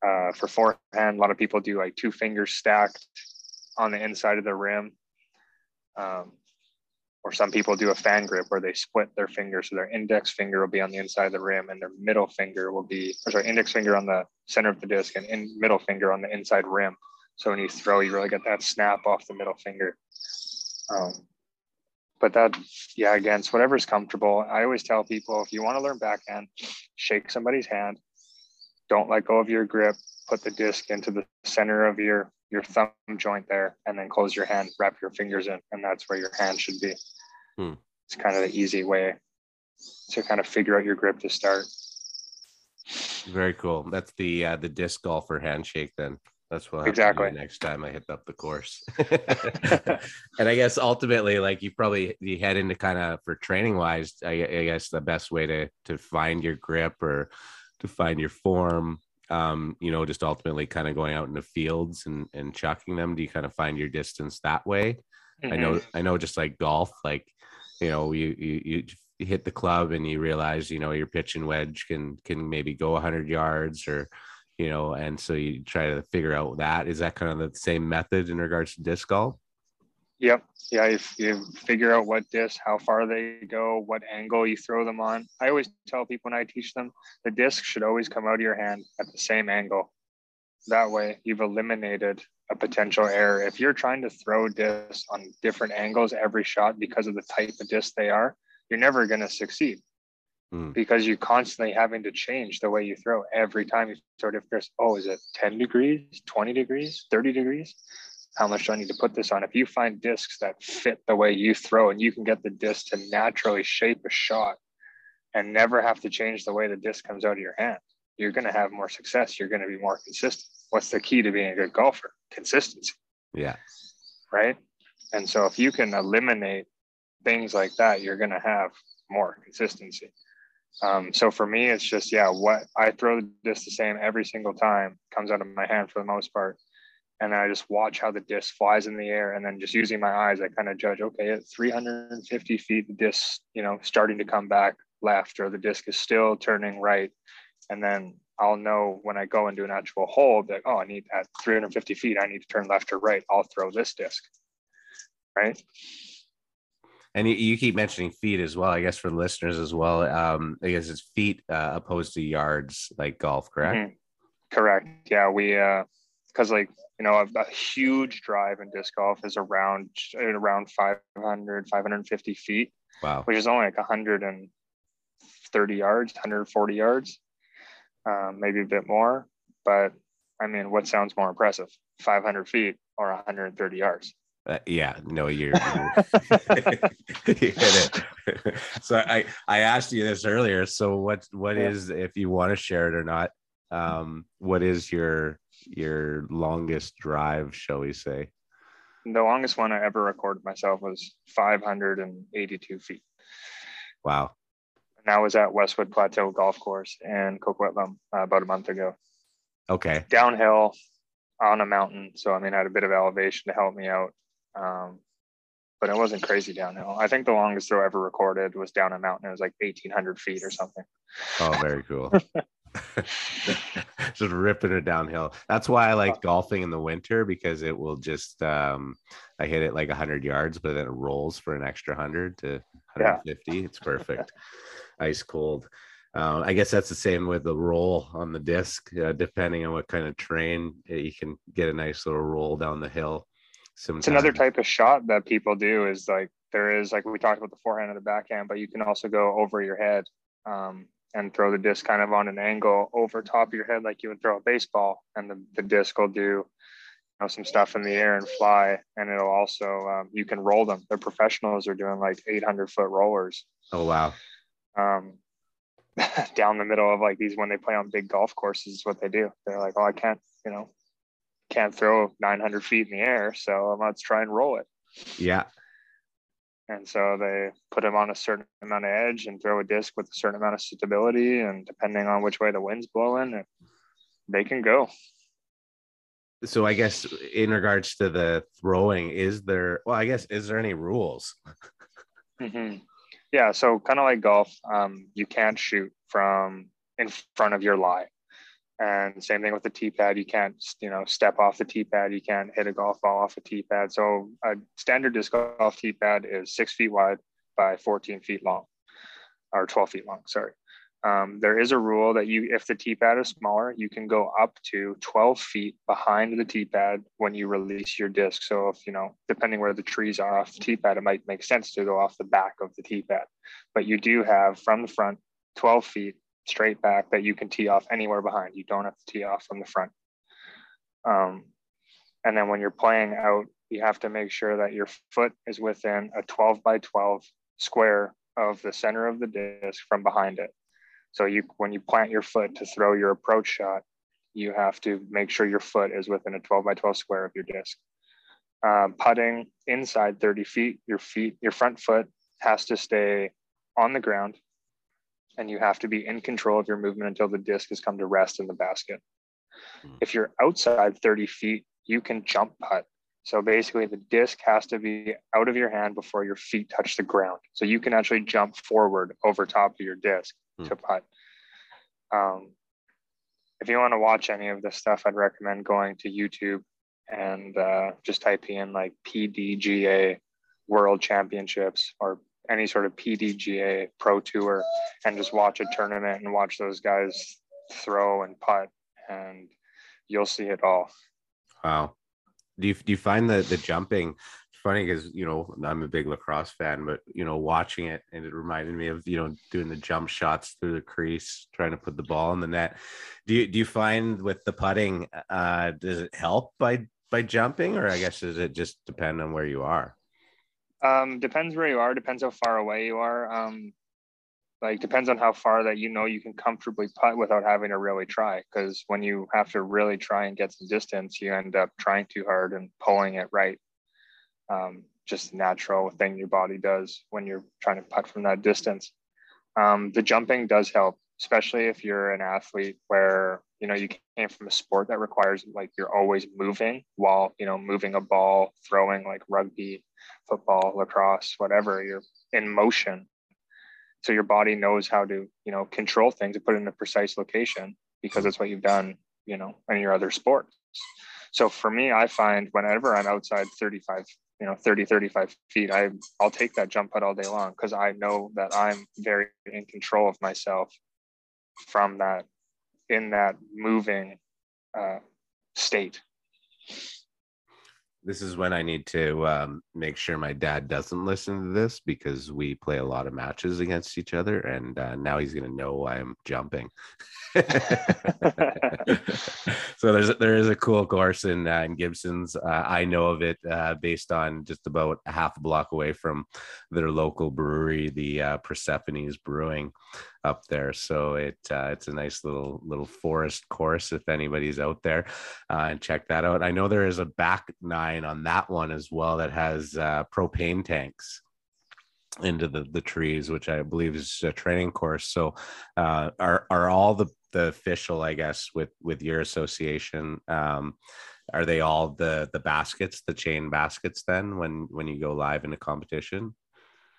Uh, for forehand, a lot of people do like two fingers stacked on the inside of the rim. Um, or some people do a fan grip where they split their fingers. So their index finger will be on the inside of the rim and their middle finger will be, or sorry, index finger on the center of the disc and in, middle finger on the inside rim. So when you throw, you really get that snap off the middle finger. Um, but that, yeah, again, it's whatever's comfortable. I always tell people if you want to learn backhand, shake somebody's hand, don't let go of your grip, put the disc into the center of your your thumb joint there and then close your hand, wrap your fingers in, and that's where your hand should be. Hmm. It's kind of the easy way to kind of figure out your grip to start. Very cool. That's the uh, the disc golfer handshake then. That's what exactly next time I hit up the course. and I guess ultimately, like you probably you head into kind of for training wise, I, I guess the best way to to find your grip or to find your form um, you know, just ultimately kind of going out in the fields and, and chucking them? Do you kind of find your distance that way? Mm-hmm. I know, mm-hmm. I know just like golf, like, you know, you, you, you hit the club and you realize, you know, your pitch and wedge can, can maybe go hundred yards or, you know, and so you try to figure out that is that kind of the same method in regards to disc golf? Yep. Yeah. If you figure out what disc, how far they go, what angle you throw them on. I always tell people when I teach them the disc should always come out of your hand at the same angle. That way you've eliminated a potential error. If you're trying to throw discs on different angles every shot because of the type of disc they are, you're never going to succeed mm. because you're constantly having to change the way you throw every time you throw different discs. Oh, is it 10 degrees, 20 degrees, 30 degrees? How much do I need to put this on? If you find discs that fit the way you throw and you can get the disc to naturally shape a shot and never have to change the way the disc comes out of your hand, you're going to have more success. You're going to be more consistent. What's the key to being a good golfer? Consistency. Yeah. Right. And so if you can eliminate things like that, you're going to have more consistency. Um, so for me, it's just, yeah, what I throw the disc the same every single time comes out of my hand for the most part and I just watch how the disc flies in the air, and then just using my eyes, I kind of judge. Okay, at 350 feet, the disc, you know, starting to come back left, or the disc is still turning right, and then I'll know when I go into an actual hole that oh, I need at 350 feet, I need to turn left or right. I'll throw this disc, right? And you, keep mentioning feet as well. I guess for listeners as well. Um, I guess it's feet uh, opposed to yards, like golf, correct? Mm-hmm. Correct. Yeah, we uh, because like you know, a, a, huge drive in disc golf is around around 500, 550 feet. Wow. Which is only like 130 yards, 140 yards, um, maybe a bit more. But I mean, what sounds more impressive, 500 feet or 130 yards? Uh, yeah, no, you're, you're you so I I asked you this earlier. So what what yeah. is if you want to share it or not? Um, what is your your longest drive, shall we say? The longest one I ever recorded myself was 582 feet. Wow. And that was at Westwood Plateau Golf Course in Coquitlam uh, about a month ago. Okay. Downhill on a mountain. So, I mean, I had a bit of elevation to help me out. Um, but it wasn't crazy downhill. I think the longest throw ever recorded was down a mountain. It was like 1800 feet or something. Oh, very cool. just ripping it downhill. That's why I like golfing in the winter because it will just um I hit it like 100 yards, but then it rolls for an extra 100 to 150. Yeah. It's perfect. Ice cold. Uh, I guess that's the same with the roll on the disc. Uh, depending on what kind of terrain, you can get a nice little roll down the hill. Sometimes. It's another type of shot that people do is like there is like we talked about the forehand and the backhand, but you can also go over your head. Um, and throw the disc kind of on an angle over top of your head like you would throw a baseball and the, the disc will do you know some stuff in the air and fly and it'll also um, you can roll them. The professionals are doing like 800 foot rollers. Oh wow. Um, down the middle of like these when they play on big golf courses is what they do. They're like oh i can't you know can't throw 900 feet in the air so let's try and roll it. Yeah and so they put them on a certain amount of edge and throw a disc with a certain amount of stability. And depending on which way the wind's blowing, they can go. So I guess in regards to the throwing, is there, well, I guess, is there any rules? mm-hmm. Yeah. So kind of like golf, um, you can't shoot from in front of your lie. And same thing with the tee pad. You can't, you know, step off the tee pad. You can't hit a golf ball off a tee pad. So a standard disc golf tee pad is six feet wide by 14 feet long, or 12 feet long. Sorry. Um, there is a rule that you, if the tee pad is smaller, you can go up to 12 feet behind the tee pad when you release your disc. So if you know, depending where the trees are off the tee pad, it might make sense to go off the back of the tee pad. But you do have from the front 12 feet straight back that you can tee off anywhere behind. You don't have to tee off from the front. Um, and then when you're playing out, you have to make sure that your foot is within a 12 by 12 square of the center of the disc from behind it. So you, when you plant your foot to throw your approach shot, you have to make sure your foot is within a 12 by 12 square of your disc. Um, putting inside 30 feet, your feet, your front foot has to stay on the ground and you have to be in control of your movement until the disc has come to rest in the basket. Mm. If you're outside 30 feet, you can jump putt. So basically, the disc has to be out of your hand before your feet touch the ground. So you can actually jump forward over top of your disc mm. to putt. Um, if you want to watch any of this stuff, I'd recommend going to YouTube and uh, just type in like PDGA World Championships or any sort of PDGA Pro Tour and just watch a tournament and watch those guys throw and putt, and you'll see it all. Wow. Do you, do you find that the jumping funny because you know I'm a big lacrosse fan, but you know watching it and it reminded me of you know doing the jump shots through the crease, trying to put the ball in the net. Do you do you find with the putting, uh, does it help by by jumping, or I guess does it just depend on where you are? Um, depends where you are. Depends how far away you are. Um, like depends on how far that you know you can comfortably putt without having to really try. Because when you have to really try and get some distance, you end up trying too hard and pulling it right um, just natural thing your body does when you're trying to putt from that distance. Um, the jumping does help, especially if you're an athlete where you know you came from a sport that requires like you're always moving while you know moving a ball, throwing like rugby, football, lacrosse, whatever. You're in motion, so your body knows how to you know control things and put it in a precise location because it's what you've done you know in your other sports. So for me, I find whenever I'm outside 35 you know 30 35 feet i i'll take that jump putt all day long because i know that i'm very in control of myself from that in that moving uh, state this is when I need to um, make sure my dad doesn't listen to this because we play a lot of matches against each other, and uh, now he's going to know I'm jumping. so there's there is a cool course in uh, in Gibsons. Uh, I know of it uh, based on just about a half a block away from their local brewery, the uh, Persephone's Brewing up there. So it uh, it's a nice little little forest course if anybody's out there, and check that out. I know there is a back nine on that one as well that has uh, propane tanks into the the trees, which I believe is a training course. So uh, are are all the the official, I guess, with with your association? Um, are they all the the baskets, the chain baskets? Then when when you go live in a competition?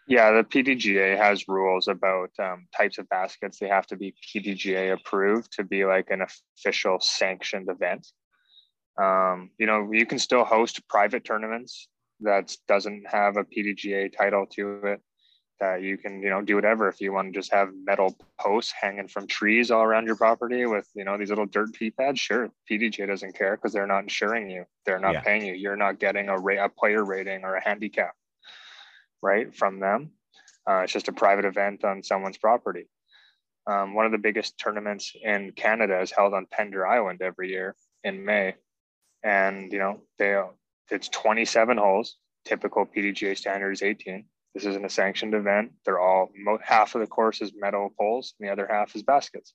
Yeah, the PDGA has rules about um, types of baskets. They have to be PDGA approved to be like an official sanctioned event. Um, you know, you can still host private tournaments that doesn't have a PDGA title to it. That you can, you know, do whatever if you want to just have metal posts hanging from trees all around your property with, you know, these little dirt pee pads. Sure, PDGA doesn't care because they're not insuring you. They're not yeah. paying you. You're not getting a, ra- a player rating or a handicap right, from them. Uh, it's just a private event on someone's property. Um, one of the biggest tournaments in Canada is held on Pender Island every year in May, and you know they it's 27 holes. Typical PDGA standard is 18. This isn't a sanctioned event. They're all half of the course is metal poles, and the other half is baskets.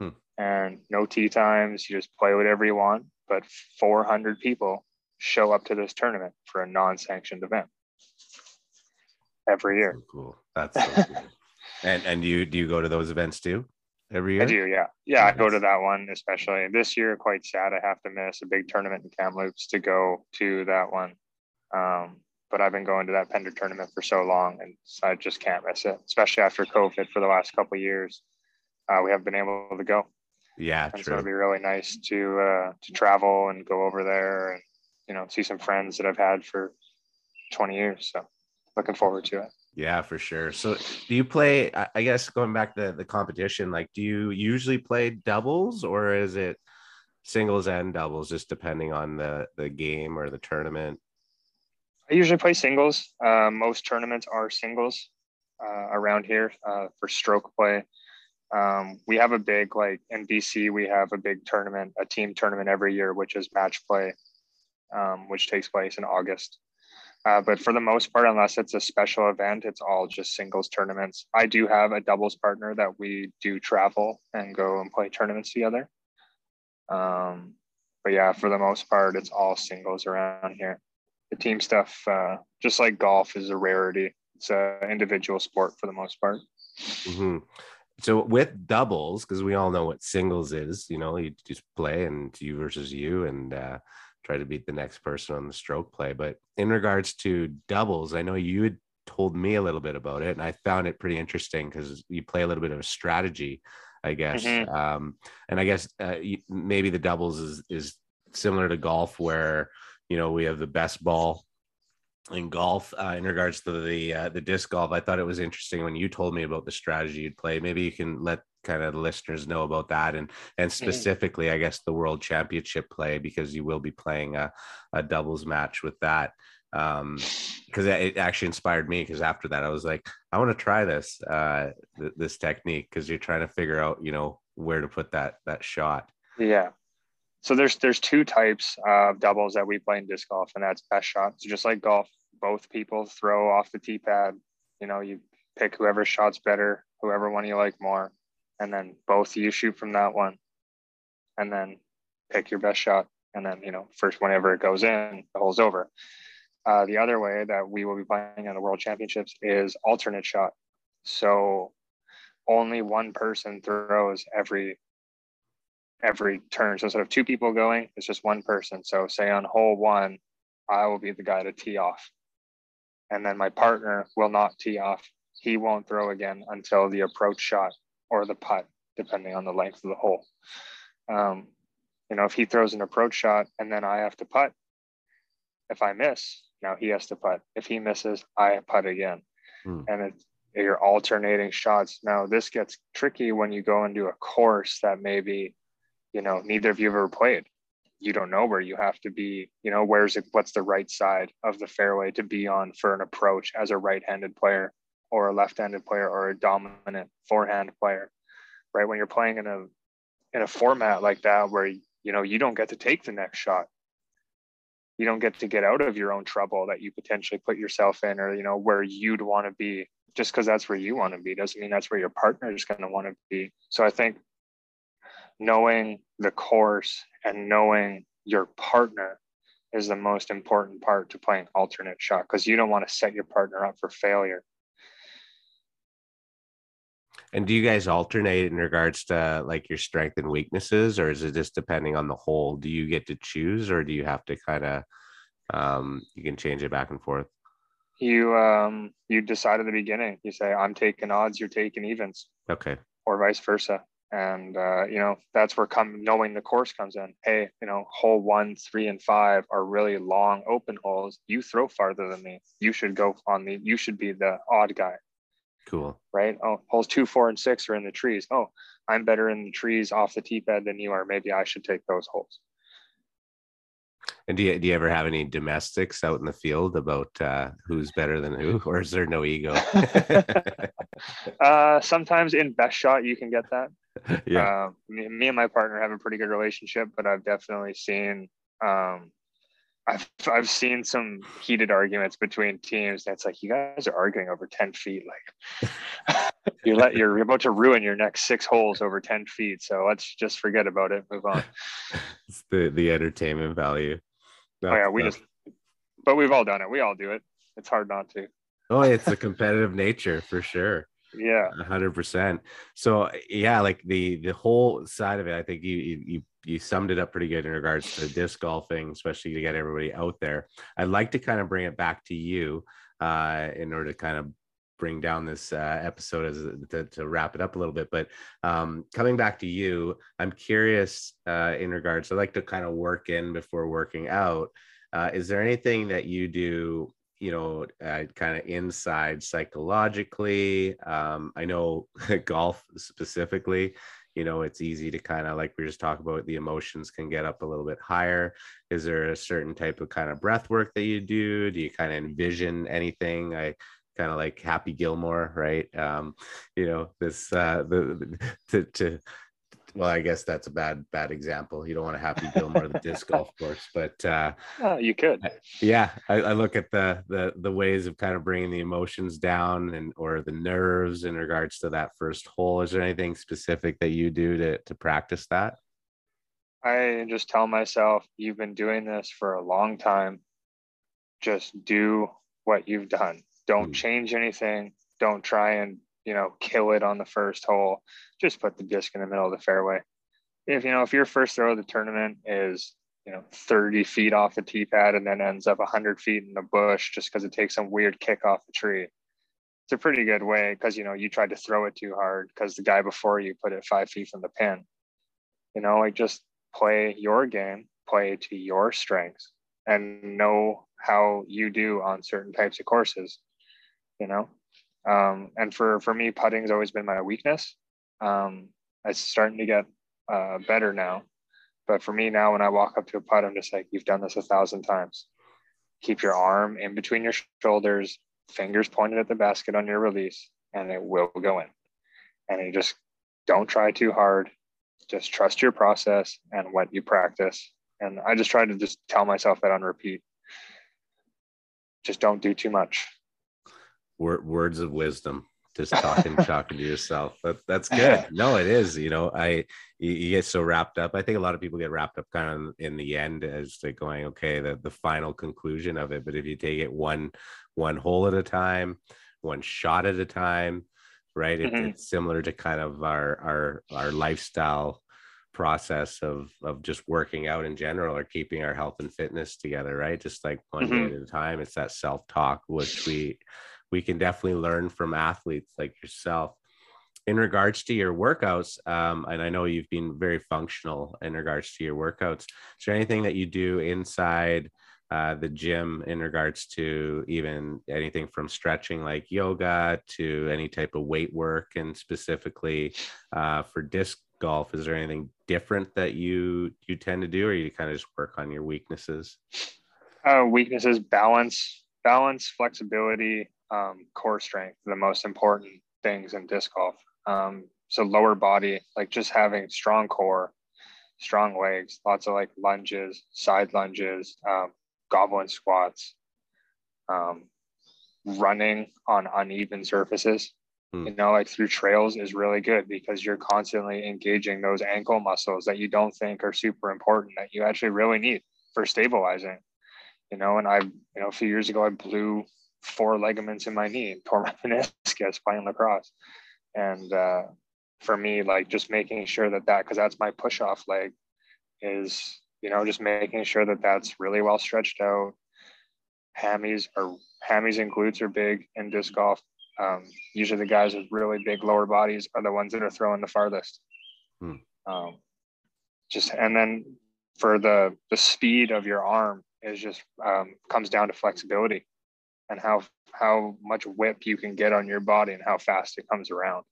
Hmm. And no tee times. You just play whatever you want. But 400 people show up to this tournament for a non-sanctioned event every year. So cool. That's so cool. and and do you do you go to those events too? Every year? I do, yeah. Yeah, nice. I go to that one especially. This year, quite sad. I have to miss a big tournament in Kamloops to go to that one. Um, but I've been going to that Pender tournament for so long, and so I just can't miss it. Especially after COVID for the last couple years, uh, we have been able to go. Yeah, and true. so it'd be really nice to uh, to travel and go over there and you know see some friends that I've had for 20 years. So looking forward to it. Yeah, for sure. So, do you play? I guess going back to the competition, like, do you usually play doubles or is it singles and doubles, just depending on the the game or the tournament? I usually play singles. Uh, most tournaments are singles uh, around here uh, for stroke play. Um, we have a big like in BC. We have a big tournament, a team tournament every year, which is match play, um, which takes place in August. Uh, but for the most part, unless it's a special event, it's all just singles tournaments. I do have a doubles partner that we do travel and go and play tournaments together. Um, but yeah, for the most part, it's all singles around here. The team stuff, uh, just like golf, is a rarity. It's an individual sport for the most part. Mm-hmm. So with doubles, because we all know what singles is, you know, you just play and you versus you, and uh, try to beat the next person on the stroke play. But in regards to doubles, I know you had told me a little bit about it, and I found it pretty interesting because you play a little bit of a strategy, I guess. Mm-hmm. Um, and I guess uh, maybe the doubles is is similar to golf, where you know we have the best ball in golf uh, in regards to the uh, the disc golf. I thought it was interesting when you told me about the strategy you'd play. Maybe you can let kind of the listeners know about that and and mm-hmm. specifically, I guess, the World Championship play because you will be playing a, a doubles match with that. Um, because it actually inspired me. Because after that, I was like, I want to try this uh, th- this technique because you're trying to figure out, you know, where to put that that shot. Yeah. So there's there's two types of doubles that we play in disc golf, and that's best shot. So just like golf, both people throw off the tee pad. You know, you pick whoever shot's better, whoever one you like more, and then both you shoot from that one, and then pick your best shot, and then you know first whenever it goes in, the hole's over. Uh, the other way that we will be playing in the World Championships is alternate shot. So only one person throws every every turn. So instead of two people going, it's just one person. So say on hole one, I will be the guy to tee off. And then my partner will not tee off. He won't throw again until the approach shot or the putt, depending on the length of the hole. Um, you know, if he throws an approach shot and then I have to putt, if I miss, now he has to putt. If he misses, I putt again. Hmm. And it's you're alternating shots. Now this gets tricky when you go into a course that maybe, you know, neither of you have ever played. You don't know where you have to be, you know, where's it, what's the right side of the fairway to be on for an approach as a right-handed player or a left-handed player or a dominant forehand player, right? When you're playing in a in a format like that where you know you don't get to take the next shot you don't get to get out of your own trouble that you potentially put yourself in or you know where you'd want to be just because that's where you want to be doesn't mean that's where your partner is going to want to be. So I think knowing the course and knowing your partner is the most important part to playing alternate shot because you don't want to set your partner up for failure. And do you guys alternate in regards to like your strength and weaknesses, or is it just depending on the hole? Do you get to choose, or do you have to kind of um, you can change it back and forth? you um you decide at the beginning. You say i'm taking odds you're taking evens. Okay. Or vice versa. And uh, you know that's where come knowing the course comes in. Hey you know hole one three and five are really long open holes. You throw farther than me. You should go on the you should be the odd guy cool right oh holes two four and six are in the trees oh i'm better in the trees off the tee pad than you are maybe i should take those holes and do you, do you ever have any domestics out in the field about uh, who's better than who, or is there no ego? uh, sometimes in best shot you can get that. Yeah. Uh, me, me, and my partner have a pretty good relationship, but I've definitely seen um, I've I've seen some heated arguments between teams. That's like you guys are arguing over ten feet. Like you let you're about to ruin your next six holes over ten feet. So let's just forget about it. Move on. it's the the entertainment value. Oh, that's, oh yeah, we just. But we've all done it. We all do it. It's hard not to. Oh, it's a competitive nature for sure. Yeah, hundred percent. So yeah, like the the whole side of it, I think you you you summed it up pretty good in regards to disc golfing, especially to get everybody out there. I'd like to kind of bring it back to you uh, in order to kind of bring down this uh, episode as to, to, wrap it up a little bit. But um, coming back to you, I'm curious uh, in regards. I like to kind of work in before working out. Uh, is there anything that you do? You know, uh, kind of inside psychologically. Um, I know golf specifically you know it's easy to kind of like we just talked about the emotions can get up a little bit higher. Is there a certain type of kind of breath work that you do? Do you kind of envision anything? I kind of like happy gilmore right? Um you know this uh the, the to to well, I guess that's a bad bad example. You don't want to Happy Gilmore the disc golf course, but uh, oh, you could. Yeah, I, I, look at the the the ways of kind of bringing the emotions down and or the nerves in regards to that first hole. Is there anything specific that you do to to practice that? I just tell myself, you've been doing this for a long time. Just do what you've done. Don't mm. change anything. Don't try and you know, kill it on the first hole, just put the disc in the middle of the fairway. If you know, if your first throw of the tournament is you know 30 feet off the tee pad and then ends up 100 feet in the bush just because it takes some weird kick off the tree it's a pretty good way because you know you tried to throw it too hard because the guy before you put it five feet from the pin you know like just play your game play to your strengths and know how you do on certain types of courses, you know. Um, and for for me, putting's always been my weakness. Um, it's starting to get uh, better now, but for me now, when I walk up to a putt, I'm just like, "You've done this a thousand times. Keep your arm in between your shoulders, fingers pointed at the basket on your release, and it will go in. And you just don't try too hard. Just trust your process and what you practice. And I just try to just tell myself that on repeat. Just don't do too much. Words of wisdom. Just talking talking to yourself. That, that's good. No it is you know i you, you, get so wrapped up. I think a lot of people get wrapped up kind of in the end as they're going okay the, the final conclusion of it. But if you take it one one hole at a time one shot at a time right? It, mm-hmm. it's similar to kind of our our our lifestyle process of of just working out in general or keeping our health and fitness together right? Just like one mm-hmm. day at a time. It's that self-talk which we we can definitely learn from athletes like yourself. In regards to your workouts um, and i know you've been very functional in regards to your workouts is there anything that you do inside uh, the gym in regards to even anything from stretching like yoga to any type of weight work and specifically uh, for disc golf? Is there anything different that you you tend to do or you kind of just work on your weaknesses? Uh, weaknesses balance balance flexibility um, core strength the most important things in disc golf um, so lower body like just having strong core strong legs lots of like lunges side lunges um, goblet squats, um, running on uneven surfaces. Hmm. You know, like through trails is really good because you're constantly engaging those ankle muscles that you don't think are super important that you actually really need for stabilizing. You know, and I, you know, a few years ago I blew four ligaments in my knee tore my meniscus playing lacrosse. And uh, for me, like just making sure that that, because that's my push off leg, is you know, just making sure that that's really well stretched out. Hammies are hammies and glutes are big in disc golf. Um, usually the guys with really big lower bodies are the ones that are throwing the farthest. Hmm. Um, just and then for the the speed of your arm is just um, comes down to flexibility and how how much whip you can get on your body and how fast it comes around.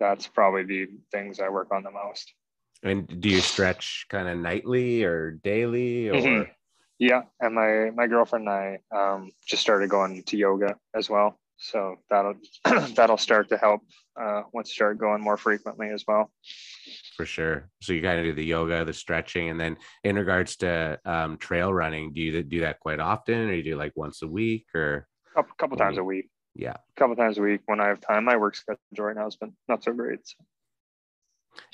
That's probably the things I work on the most. And do you stretch kind of nightly or daily or? Mm-hmm. Yeah, and my my girlfriend and I um, just started going to yoga as well, so that'll that'll start to help uh, once start going more frequently as well. For sure. So you kind of do the yoga, the stretching, and then in regards to um, trail running, do you do that quite often, or you do like once a week, or a couple, couple times a week? Yeah, a couple times a week when I have time. My work schedule right now has been not so great. So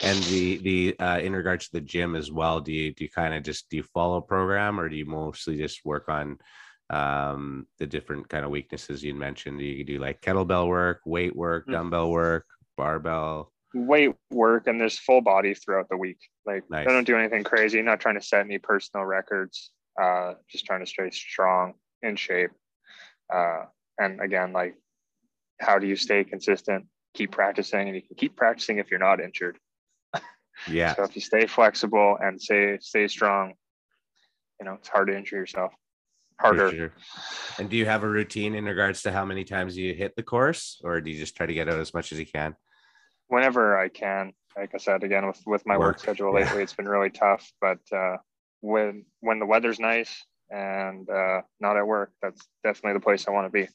and the the uh, in regards to the gym as well do you do you kind of just do you follow program or do you mostly just work on um the different kind of weaknesses you mentioned you do like kettlebell work weight work mm. dumbbell work barbell weight work and there's full body throughout the week like nice. i don't do anything crazy not trying to set any personal records uh just trying to stay strong in shape uh and again like how do you stay consistent keep practicing and you can keep practicing if you're not injured yeah. So if you stay flexible and stay stay strong, you know, it's hard to injure yourself. Harder. Sure. And do you have a routine in regards to how many times you hit the course, or do you just try to get out as much as you can? Whenever I can. Like I said, again with with my work, work schedule lately, yeah. it's been really tough. But uh, when when the weather's nice and uh, not at work, that's definitely the place I want to be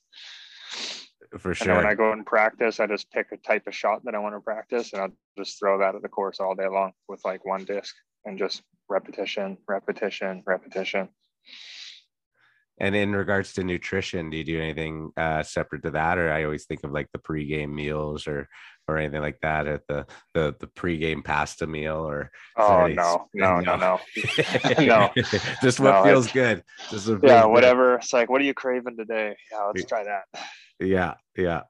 for sure. And when I go and practice, I just pick a type of shot that I want to practice, and I'll just throw that at the course all day long with like one disc and just repetition, repetition, repetition. And in regards to nutrition, do you do anything uh, separate to that, or I always think of like the pregame meals or or anything like that at the the the pregame pasta meal or oh no. No no no. No. Just what no, feels good. Just what yeah whatever good. it's like what are you craving today? Yeah let's try that. Yeah yeah.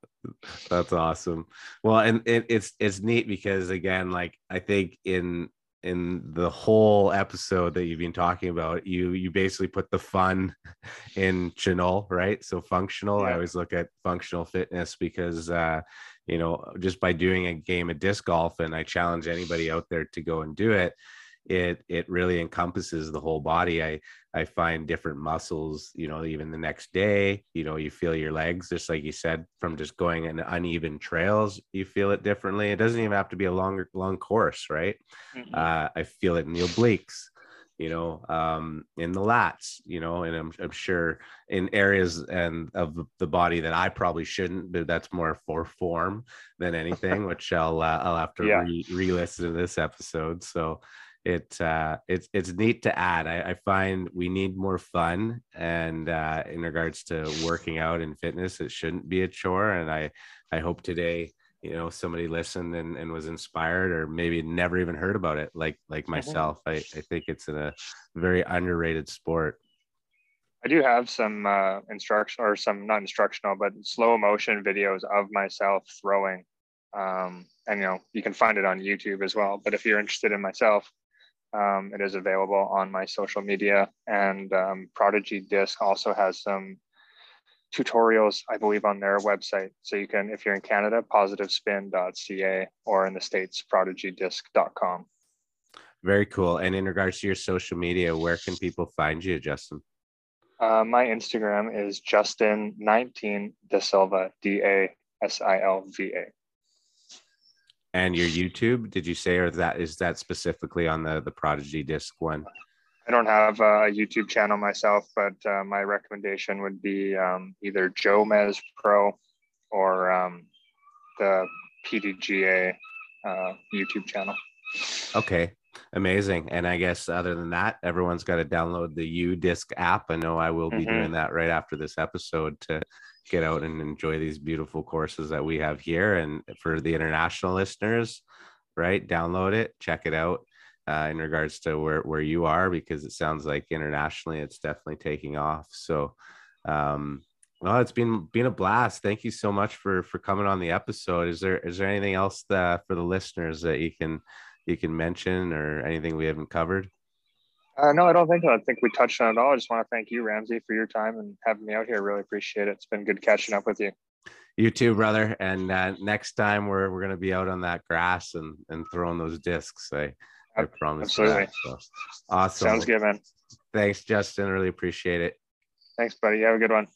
That's awesome. Well and it, it's it's neat because again like i think in in the whole episode that you've been talking about you you basically put the fun in Chinol, right so functional yeah. i always look at functional fitness because uh you know just by doing a game of disc golf and i challenge anybody out there to go and do it it it really encompasses the whole body i i find different muscles you know even the next day you know you feel your legs just like you said from just going in uneven trails you feel it differently it doesn't even have to be a longer long course right mm-hmm. uh, i feel it in the obliques you know um in the lats you know and i'm, I'm sure in areas and of the body that i probably shouldn't but that's more for form than anything which i'll uh, i'll have to yeah. re- re-listen to this episode so it uh, it's it's neat to add. I, I, find we need more fun, and uh, in regards to working out and fitness, it shouldn't be a chore. And I I hope today you know somebody listened and, and was inspired or maybe never even heard about it like like myself i, I think it's a very underrated sport i do have some uh, instruction or some not instructional but slow motion videos of myself throwing um, and you know you can find it on youtube as well but if you're interested in myself um, it is available on my social media, and um, Prodigy Disc also has some tutorials, I believe, on their website. So you can, if you're in Canada, positivespin.ca, or in the States, prodigydisc.com. Very cool. And in regards to your social media, where can people find you, Justin? Uh, my Instagram is Justin19 Da Silva, D A S I L V A and your YouTube, did you say, or that is that specifically on the the Prodigy disc one? I don't have a YouTube channel myself, but uh, my recommendation would be um, either Joe Mez Pro or um, the PDGA uh, YouTube channel. Okay, amazing. And I guess other than that, everyone's got to download the UDisc app. I know I will be mm-hmm. doing that right after this episode to get out and enjoy these beautiful courses that we have here. And for the international listeners, right, download it, check it out uh, in regards to where, where you are, because it sounds like internationally it's definitely taking off. So, um, well, it's been been a blast. Thank you so much for for coming on the episode. Is there is there anything else that, for the listeners that you can you can mention or anything we haven't covered? Uh, no, I don't think so. I think we touched on it all. I just want to thank you, Ramsey, for your time and having me out here. Really appreciate it. It's been good catching up with you. You too, brother. And uh, next time we're we're gonna be out on that grass and and throwing those discs. I I promise. Absolutely. So, awesome. Sounds good, man. Thanks, Justin. Really appreciate it. Thanks, buddy. You have a good one.